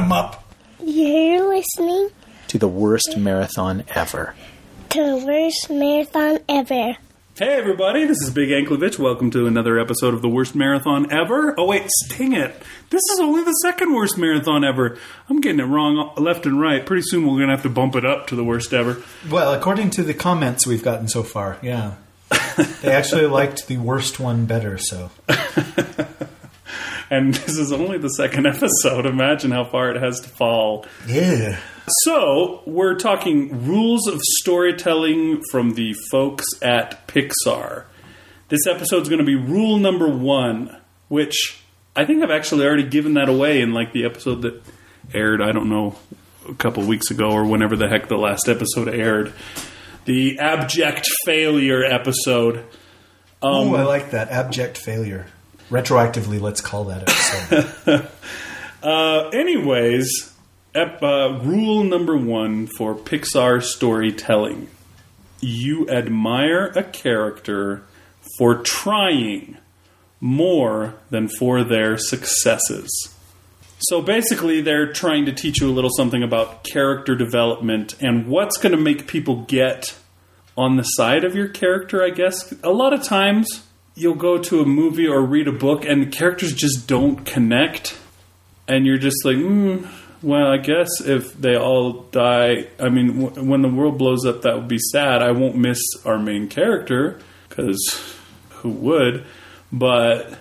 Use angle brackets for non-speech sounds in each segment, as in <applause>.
them up. You're listening to the worst marathon ever. to the worst marathon ever. Hey everybody, this is Big Anklevich. Welcome to another episode of the worst marathon ever. Oh wait, sting it! This is only the second worst marathon ever. I'm getting it wrong left and right. Pretty soon we're gonna have to bump it up to the worst ever. Well, according to the comments we've gotten so far, yeah. they actually <laughs> liked the worst one better, so. <laughs> And <laughs> this is only the second <laughs> episode. Imagine how far it has to fall. Yeah. So, we're talking rules of storytelling from the folks at Pixar. This episode's going to be rule number one, which I think I've actually already given that away in like the episode that aired, I don't know, a couple weeks ago or whenever the heck the last episode aired. The abject failure episode. oh, I um, like that. Abject failure. Retroactively, let's call that episode. <laughs> Uh, anyways, ep- uh, rule number one for Pixar storytelling you admire a character for trying more than for their successes. So basically, they're trying to teach you a little something about character development and what's going to make people get on the side of your character, I guess. A lot of times, you'll go to a movie or read a book and the characters just don't connect. And you're just like, hmm, well, I guess if they all die, I mean, w- when the world blows up, that would be sad. I won't miss our main character, because who would? But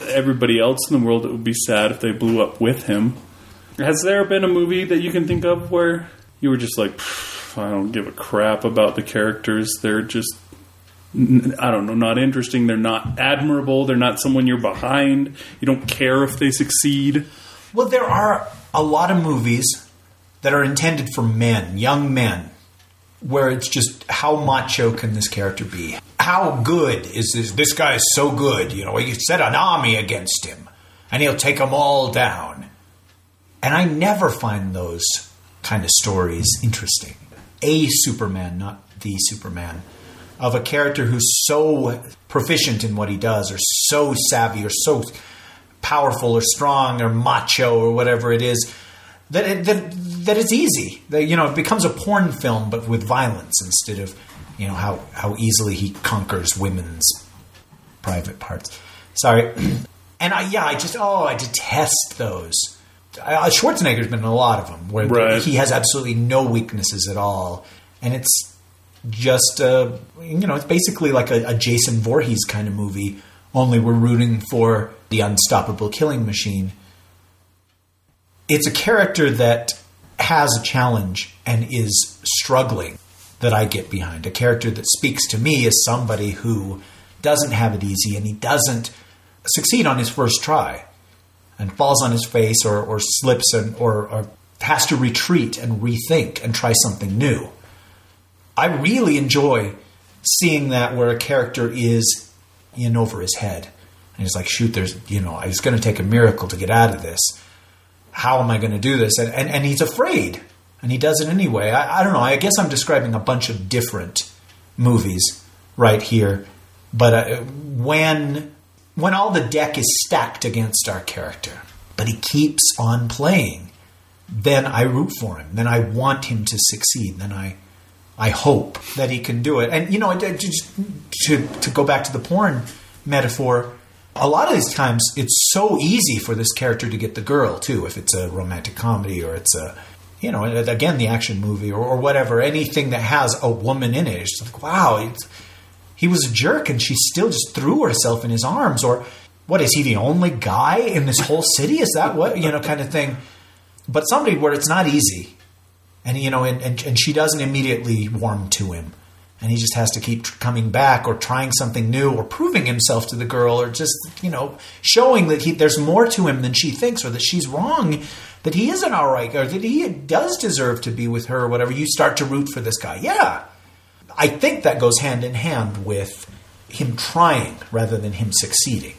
everybody else in the world, it would be sad if they blew up with him. Has there been a movie that you can think of where you were just like, I don't give a crap about the characters. They're just, I don't know, not interesting. They're not admirable. They're not someone you're behind. You don't care if they succeed. well, there are a lot of movies that are intended for men, young men, where it's just how macho can this character be? How good is this? This guy is so good. You know, you set an army against him, and he'll take them all down. And I never find those kind of stories interesting. A Superman, not the Superman, of a character who's so proficient in what he does, or so savvy, or so powerful, or strong, or macho, or whatever it is, that it, that that it's easy. That you know, it becomes a porn film, but with violence instead of you know how how easily he conquers women's private parts. Sorry, <clears throat> and I yeah, I just oh, I detest those. I, Schwarzenegger's been in a lot of them where Right. he has absolutely no weaknesses at all, and it's just uh, you know it's basically like a, a Jason Voorhees kind of movie. Only we're rooting for the unstoppable killing machine. It's a character that has a challenge and is struggling that I get behind. A character that speaks to me as somebody who doesn't have it easy and he doesn't succeed on his first try and falls on his face or, or slips and, or, or has to retreat and rethink and try something new. I really enjoy seeing that where a character is in over his head. And he's like, shoot, there's, you know, it's going to take a miracle to get out of this. How am I going to do this? And, and, and he's afraid. And he does it anyway. I, I don't know. I guess I'm describing a bunch of different movies right here. But uh, when, when all the deck is stacked against our character, but he keeps on playing, then I root for him. Then I want him to succeed. Then I, I hope that he can do it. And you know, just to to go back to the porn metaphor, a lot of these times it's so easy for this character to get the girl too. If it's a romantic comedy or it's a you know again the action movie or, or whatever, anything that has a woman in it, it's like wow, it's, he was a jerk and she still just threw herself in his arms. Or what is he the only guy in this whole city? Is that what you know kind of thing? But somebody where it's not easy and you know, and, and, and she doesn't immediately warm to him, and he just has to keep coming back or trying something new or proving himself to the girl or just you know showing that he there's more to him than she thinks or that she's wrong, that he isn't all right or that he does deserve to be with her or whatever. You start to root for this guy, yeah. I think that goes hand in hand with him trying rather than him succeeding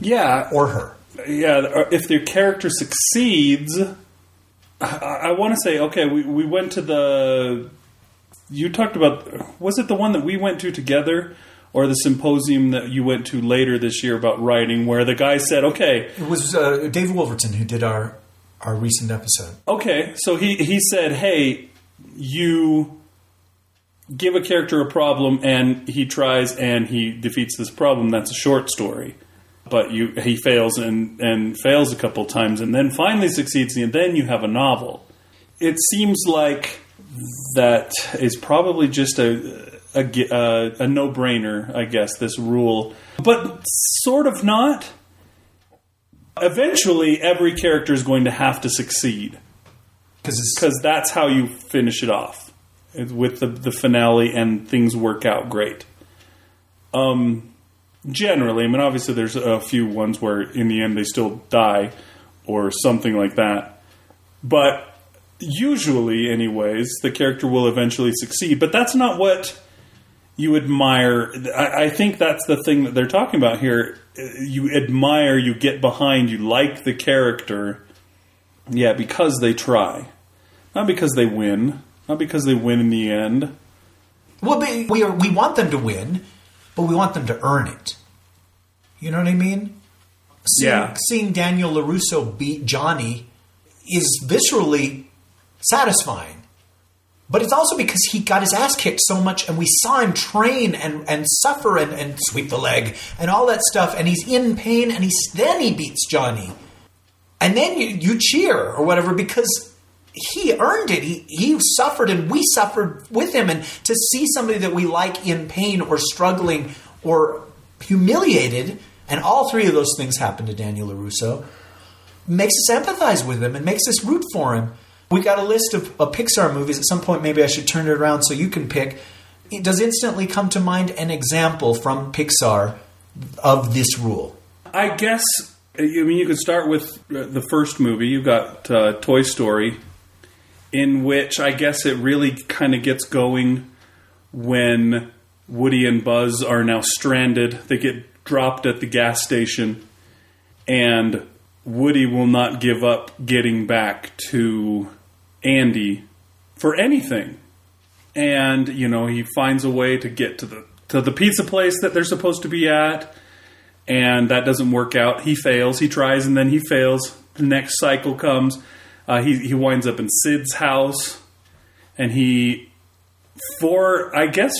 Yeah, or her. yeah, if their character succeeds, I, I want to say, okay, we, we went to the. You talked about. Was it the one that we went to together? Or the symposium that you went to later this year about writing, where the guy said, okay, It was uh, Dave Wolverton who did our our recent episode. Okay, so he he said, "Hey, you give a character a problem and he tries and he defeats this problem. That's a short story." But you he fails and and fails a couple times and then finally succeeds and then you have a novel. It seems like that is probably just a a, a, a no brainer, I guess. This rule, but sort of not. Eventually, every character is going to have to succeed because that's how you finish it off with the, the finale and things work out great. Um, generally, I mean, obviously, there's a few ones where in the end they still die or something like that, but usually, anyways, the character will eventually succeed. But that's not what you admire. I, I think that's the thing that they're talking about here. You admire, you get behind, you like the character. Yeah, because they try. Not because they win. Not because they win in the end. Well, we are, we want them to win, but we want them to earn it. You know what I mean? Seeing, Yeah. Seeing Daniel Larusso beat Johnny is viscerally satisfying. But it's also because he got his ass kicked so much, and we saw him train and, and suffer and, and sweep the leg and all that stuff, and he's in pain, and he's then he beats Johnny, and then you, you cheer or whatever because he earned it. He he suffered, and we suffered with him, and to see somebody that we like in pain or struggling or humiliated, and all three of those things happened to Daniel Larusso makes us empathize with him and makes us root for him. We got a list of, of Pixar movies. At some point, maybe I should turn it around so you can pick. It does instantly come to mind an example from Pixar of this rule. I guess I mean you could start with the first movie. You've got uh, Toy Story, in which I guess it really kind of gets going when Woody and Buzz are now stranded. They get dropped at the gas station, and Woody will not give up getting back to Andy for anything. And you know he finds a way to get to the to the pizza place that they're supposed to be at and that doesn't work out. He fails. He tries, and then he fails. The next cycle comes. Uh, he he winds up in Sid's house, and he, for I guess,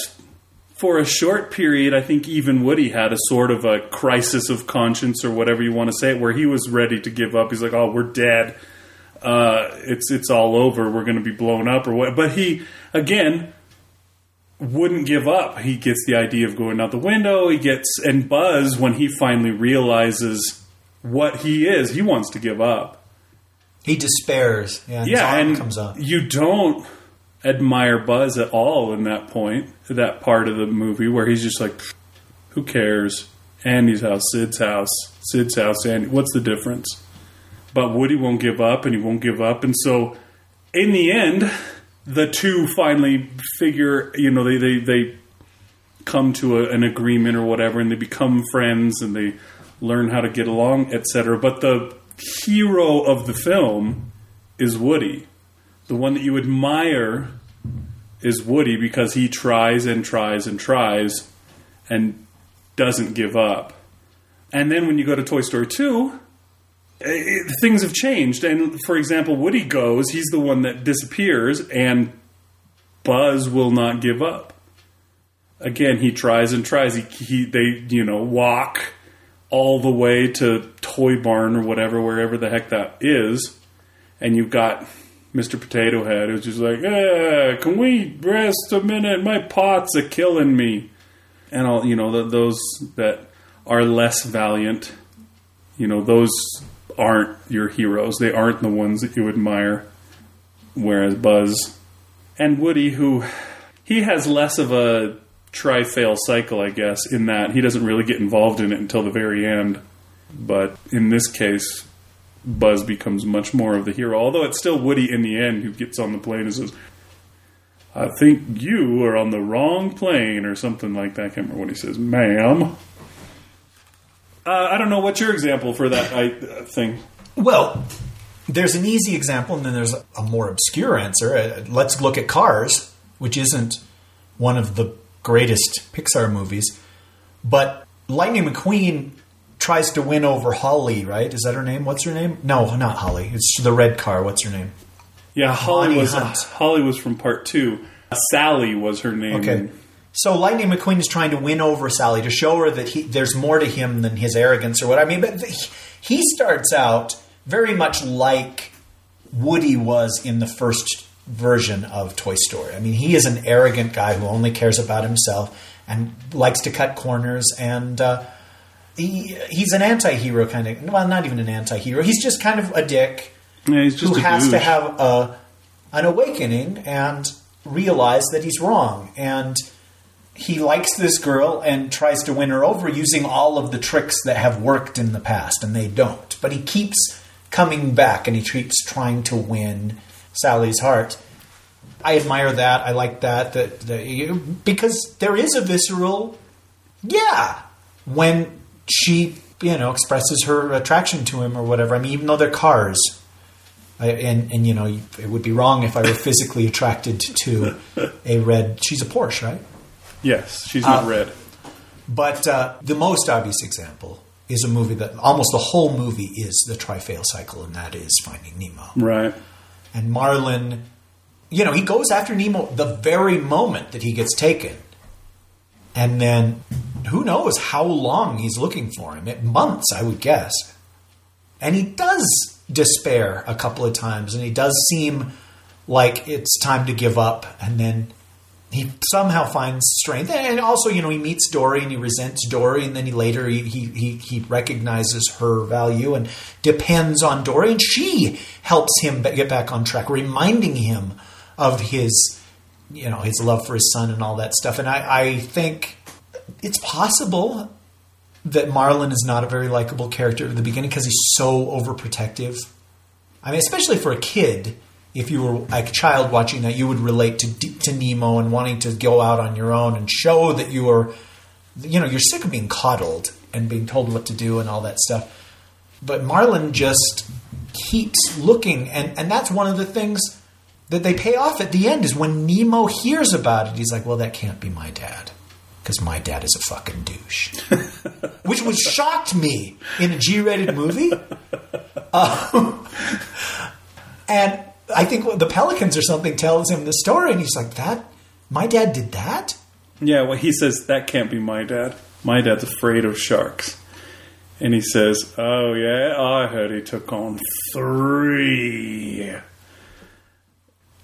for a short period, I think even Woody had a sort of a crisis of conscience or whatever you want to say, it, where he was ready to give up. He's like, "Oh, we're dead. Uh, it's it's all over. We're going to be blown up or what." But he again wouldn't give up. He gets the idea of going out the window. He gets and Buzz when he finally realizes what he is, he wants to give up. He despairs. Yeah, and yeah, and comes up. you don't admire Buzz at all in that point, that part of the movie where he's just like, who cares? Andy's house, Sid's house, Sid's house, Andy. what's the difference? But Woody won't give up, and he won't give up, and so in the end, the two finally figure, you know, they they, they come to a, an agreement or whatever, and they become friends, and they learn how to get along, etc. But the hero of the film is Woody. The one that you admire is Woody because he tries and tries and tries and doesn't give up. And then when you go to Toy Story 2, it, things have changed. And for example, Woody goes, he's the one that disappears, and Buzz will not give up. Again, he tries and tries. He, he they you know walk all the way to Toy Barn or whatever, wherever the heck that is, and you've got Mr. Potato Head who's just like, eh, can we rest a minute? My pots are killing me. And all you know, th those that are less valiant, you know, those aren't your heroes. They aren't the ones that you admire. Whereas Buzz and Woody, who he has less of a try fail cycle, I guess, in that he doesn't really get involved in it until the very end. But in this case, Buzz becomes much more of the hero. Although it's still Woody in the end who gets on the plane and says, I think you are on the wrong plane, or something like that. I can't remember what he says, ma'am. Uh, I don't know. What's your example for that I, uh, thing? Well, there's an easy example, and then there's a more obscure answer. Uh, let's look at Cars, which isn't one of the greatest Pixar movies, but Lightning McQueen tries to win over Holly, right? Is that her name? What's her name? No, not Holly. It's the red car. What's her name? Yeah, Holly was Hunt. Holly was from part two. Sally was her name. Okay. So Lightning McQueen is trying to win over Sally to show her that he, there's more to him than his arrogance or what. I mean, but th- he starts out very much like Woody was in the first version of Toy Story. I mean, he is an arrogant guy who only cares about himself and likes to cut corners and. Uh, he, he's an anti-hero kind of well not even an anti-hero he's just kind of a dick Yeah, who has to have a, an awakening and realize that he's wrong. And he likes this girl and tries to win her over using all of the tricks that have worked in the past, and they don't. But he keeps coming back and he keeps trying to win Sally's heart. I admire that. I like that. That, that because there is a visceral, yeah, when she you know expresses her attraction to him or whatever. I mean, even though they're cars, I, and and you know, it would be wrong if I were physically <laughs> attracted to a red. She's a Porsche, right? Yes, she's not Uh, red. But uh, the most obvious example is a movie that almost the whole movie is the Trifail cycle, and that is Finding Nemo. Right. And Marlin, you know, he goes after Nemo the very moment that he gets taken. And then who knows how long he's looking for him? It, months, I would guess. And he does despair a couple of times, and he does seem like it's time to give up. And then he somehow finds strength. And also, you know, he meets Dory and he resents Dory, and then he later he, he, he, recognizes her value and depends on Dory, and she helps him get back on track, reminding him of his, you know, his love for his son and all that stuff. And I, I think it's possible that Marlin is not a very likable character at the beginning because he's so overprotective. I mean, especially for a kid, if you were a child watching that, you would relate to to Nemo and wanting to go out on your own and show that you are, you know, you're sick of being coddled and being told what to do and all that stuff. But Marlin just keeps looking, and and that's one of the things that they pay off at the end is when Nemo hears about it, he's like, "Well, that can't be my dad." Because my dad is a fucking douche, <laughs> which was shocked me in a G-rated movie. Um, <laughs> <laughs> and I think the Pelicans or something tells him the story, and he's like, "That my dad did that." Yeah, well, he says that can't be my dad. My dad's afraid of sharks. And he says, "Oh yeah, I heard he took on three.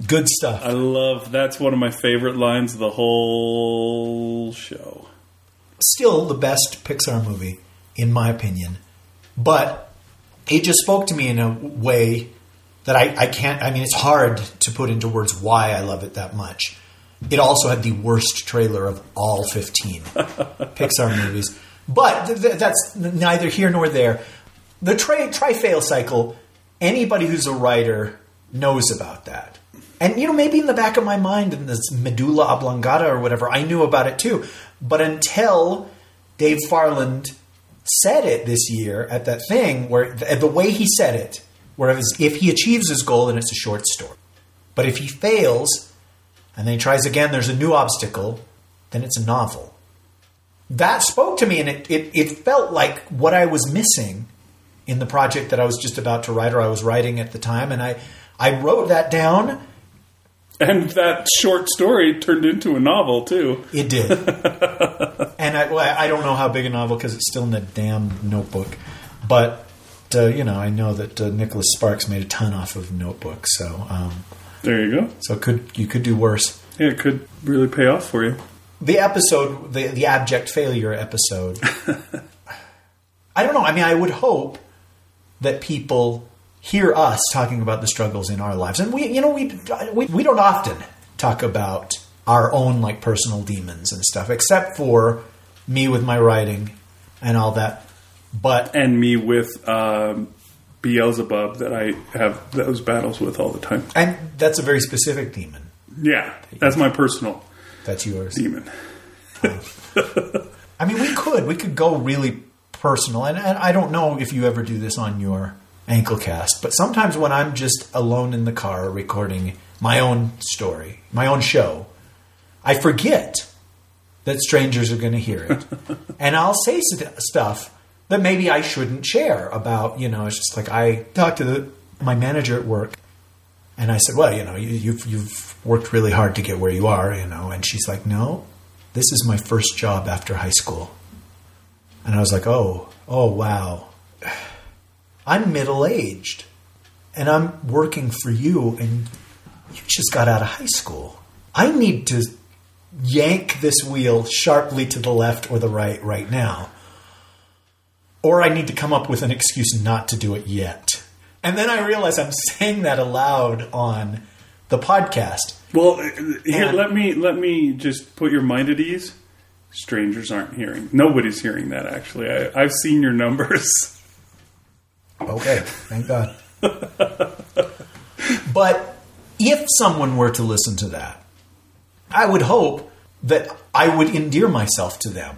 Good stuff. I love that's one of my favorite lines of the whole show. Still the best Pixar movie, in my opinion. But it just spoke to me in a way that I, I can't. I mean, it's hard to put into words why I love it that much. It also had the worst trailer of all 15 <laughs> Pixar movies. But th- th- that's neither here nor there. The tri- tri-fail cycle, anybody who's a writer knows about that. And, you know, maybe in the back of my mind, in this medulla oblongata or whatever, I knew about it too. But until Dave Farland said it this year at that thing, where the way he said it, where it was, if he achieves his goal, then it's a short story. But if he fails, and then he tries again, there's a new obstacle, then it's a novel. That spoke to me, and it, it, it felt like what I was missing in the project that I was just about to write or I was writing at the time. And I, I wrote that down. And that short story turned into a novel too. It did. <laughs> and I, well, I don't know how big a novel because it's still in the damn notebook. But, uh, you know, I know that uh, Nicholas Sparks made a ton off of Notebook. So, um, There you go. so could you could do worse. Yeah, it could really pay off for you. the episode, the the abject failure episode. <laughs> I don't know. I mean, I would hope that people hear us talking about the struggles in our lives, and we, you know, we we we don't often talk about our own like personal demons and stuff, except for me with my writing and all that. But And me with um, Beelzebub that I have those battles with all the time. and that's a very specific demon. Yeah, that's my personal That's yours. demon. I mean, we could we could go really personal, and, and I don't know if you ever do this on your ankle cast, but sometimes when I'm just alone in the car recording my own story, my own show, I forget that strangers are going to hear it, <laughs> and I'll say st- stuff that maybe I shouldn't share about. You know, it's just like I talked to the, my manager at work, and I said, "Well, you know, you, you've you've worked really hard to get where you are, you know." And she's like, "No, this is my first job after high school." And I was like, "Oh, oh, wow." I'm middle aged, and I'm working for you, and you just got out of high school. I need to yank this wheel sharply to the left or the right right now. Or I need to come up with an excuse not to do it yet. And then I realize I'm saying that aloud on the podcast. Well, uh, here And- let me let me just put your mind at ease. Strangers aren't hearing. Nobody's hearing that. Actually, I, I've seen your numbers. Okay, thank God. but if someone were to listen to that, I would hope that I would endear myself to them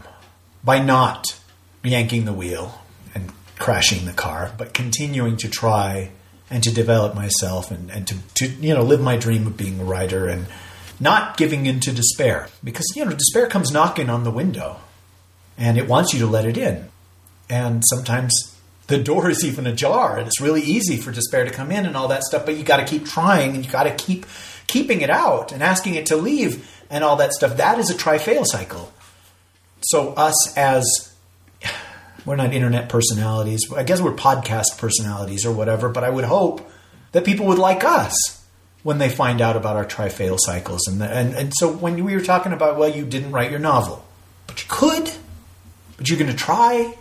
by not yanking the wheel and crashing the car, but continuing to try and to develop myself and, and to, to you know live my dream of being a writer and not giving in to despair. Because you know despair comes knocking on the window and it wants you to let it in. And sometimes the door is even ajar and it's really easy for despair to come in and all that stuff but you got to keep trying and you got to keep keeping it out and asking it to leave and all that stuff. That is a try fail cycle. So us as we're not internet personalities. I guess we're podcast personalities or whatever but i would hope that people would like us when they find out about our try fail cycles. And, the, and and so when we were talking about well you didn't write your novel but you could but you're going to try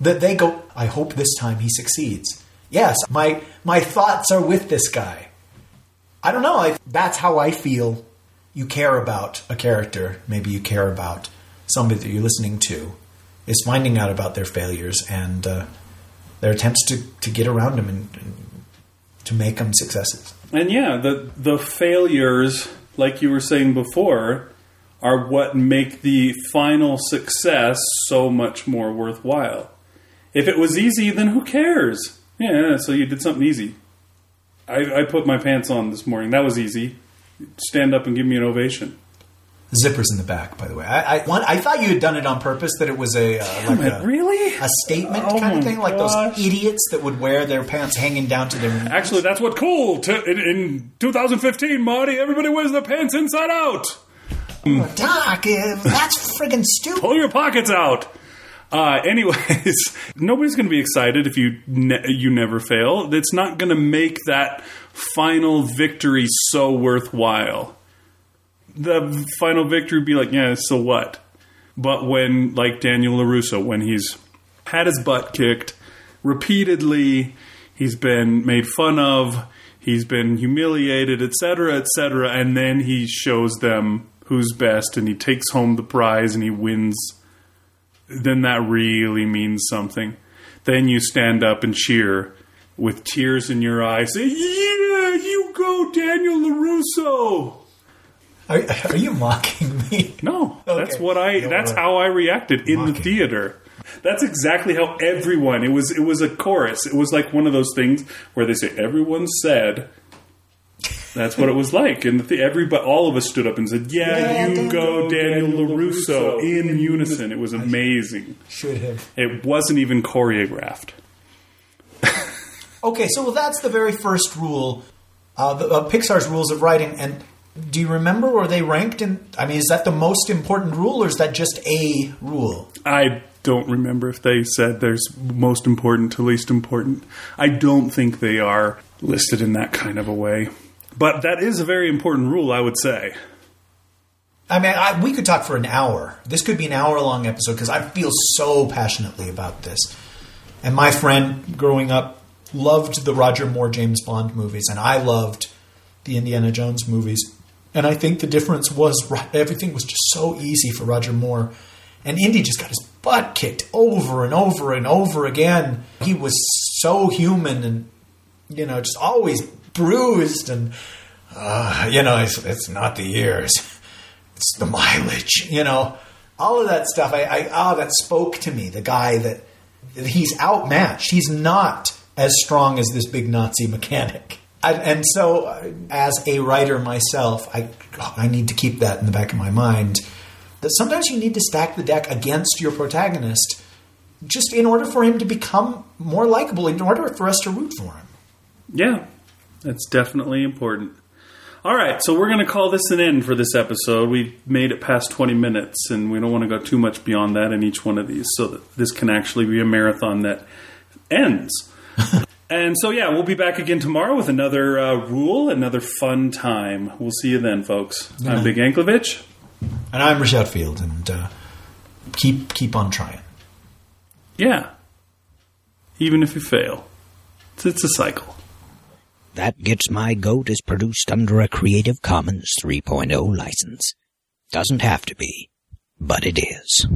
that they go i hope this time he succeeds. Yes my my thoughts are with this guy. I don't know I, that's how i feel. You care about a character maybe you care about somebody that you're listening to is finding out about their failures and uh, their attempts to, to get around them and, and to make them successes And yeah, the the failures, like you were saying before, are what make the final success so much more worthwhile. If it was easy, then who cares? Yeah, so you did something easy. I, I put my pants on this morning. That was easy. Stand up and give me an ovation. Zippers in the back by the way i I, one, I thought you had done it on purpose that it was a uh, like it, a, really? a statement Oh kind of thing like gosh. those idiots that would wear their pants hanging down to their knees. Actually, that's what cool. To, in, in 2015, Marty, everybody wears their pants inside out. Doc, uh, that's friggin' stupid. Pull your pockets out. Uh, anyways, <laughs> nobody's going to be excited if you ne- you never fail. It's not going to make that final victory so worthwhile. The final victory be like, yeah, so what? But when, like Daniel LaRusso, when he's had his butt kicked repeatedly, he's been made fun of, he's been humiliated, etc., etc., and then he shows them who's best and he takes home the prize and he wins, then that really means something. Then you stand up and cheer with tears in your eyes, say, Yeah, you go, Daniel LaRusso! Are, are you mocking me? No, that's what I. That's how I reacted in the theater. That's exactly how everyone. It was. It was a chorus. It was like one of those things where they say everyone said. That's what it was like, and the, everybody, all of us stood up and said, "Yeah, Yeah, you Daniel- go, Daniel LaRusso!" LaRusso. in unison. It was amazing. Should have. It wasn't even choreographed. Okay, so that's the very first rule, uh, the, uh, Pixar's rules of writing. And do you remember were they ranked in? I mean, is that the most important rule, or is that just a rule? I don't remember if they said there's most important to least important. I don't think they are listed in that kind of a way. But that is a very important rule, I would say. I mean, I, we could talk for an hour. This could be an hour long episode because I feel so passionately about this. And my friend growing up loved the Roger Moore James Bond movies, and I loved the Indiana Jones movies. And I think the difference was everything was just so easy for Roger Moore. And Indy just got his butt kicked over and over and over again. He was so human and, you know, just always bruised. And, uh, you know, it's, it's not the years it's the mileage, you know, all of that stuff. I, I oh, that spoke to me. The guy that he's outmatched. He's not as strong as this big Nazi mechanic. I, and so, uh, as a writer myself, I I need to keep that in the back of my mind. That sometimes you need to stack the deck against your protagonist just in order for him to become more likable, in order for us to root for him. Yeah, that's definitely important. All right, so we're going to call this an end for this episode. We've made it past 20 minutes, and we don't want to go too much beyond that in each one of these so that this can actually be a marathon that ends. <laughs> and so, yeah, we'll be back again tomorrow with another uh, rule, another fun time. We'll see you then, folks. I'm Big Anklevich. And I'm Rashad Field, and uh, keep keep on trying. Yeah. Even if you fail, it's, it's a cycle. That Gets My Goat is produced under a Creative Commons 3.0 license. Doesn't have to be, but it is.